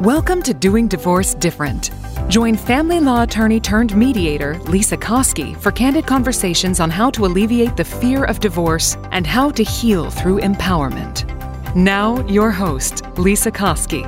Welcome to Doing Divorce Different. Join family law attorney turned mediator Lesa Koski for candid conversations on how to alleviate the fear of divorce and how to heal through empowerment. Now, your host, Lesa Koski.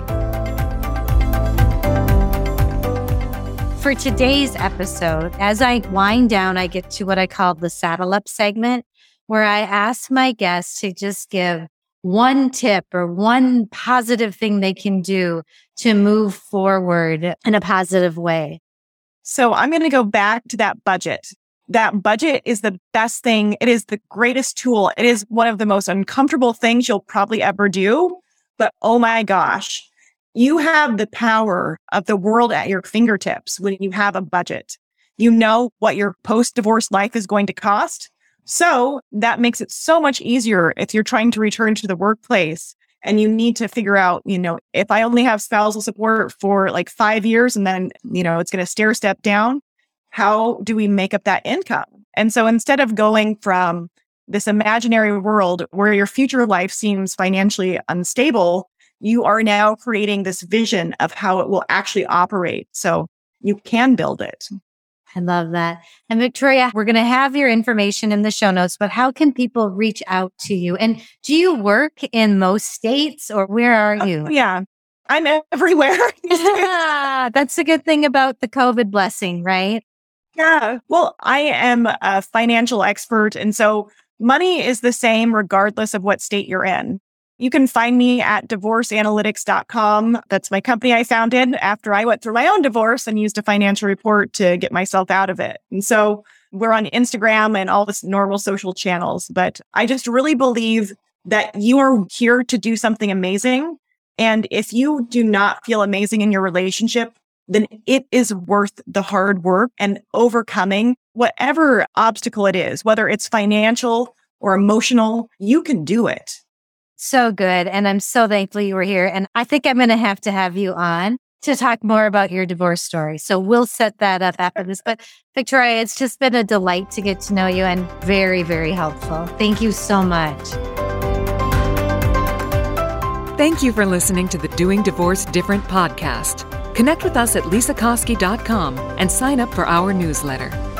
For today's episode, as I wind down, I get to what I call the saddle up segment, where I ask my guests to just give one tip or one positive thing they can do to move forward in a positive way? So I'm going to go back to that budget. That budget is the best thing. It is the greatest tool. It is one of the most uncomfortable things you'll probably ever do. But oh my gosh, you have the power of the world at your fingertips when you have a budget. You know what your post divorce life is going to cost. So that makes it so much easier if you're trying to return to the workplace and you need to figure out, you know, if I only have spousal support for like five years and then, you know, it's going to stair step down, how do we make up that income? And so instead of going from this imaginary world where your future life seems financially unstable, you are now creating this vision of how it will actually operate. So you can build it. I love that. And Victoria, we're going to have your information in the show notes, but how can people reach out to you? And do you work in most states or where are uh, you? Yeah, I'm everywhere. That's a good thing about the COVID blessing, right? Yeah. Well, I am a financial expert. And so money is the same regardless of what state you're in. You can find me at divorceanalytics.com. That's my company I founded after I went through my own divorce and used a financial report to get myself out of it. And so we're on Instagram and all the normal social channels. But I just really believe that you are here to do something amazing. And if you do not feel amazing in your relationship, then it is worth the hard work and overcoming whatever obstacle it is, whether it's financial or emotional, you can do it. So good. And I'm so thankful you were here. And I think I'm going to have to have you on to talk more about your divorce story. So we'll set that up after this. But Victoria, it's just been a delight to get to know you and very, very helpful. Thank you so much. Thank you for listening to the Doing Divorce Different podcast. Connect with us at lesakoski.com and sign up for our newsletter.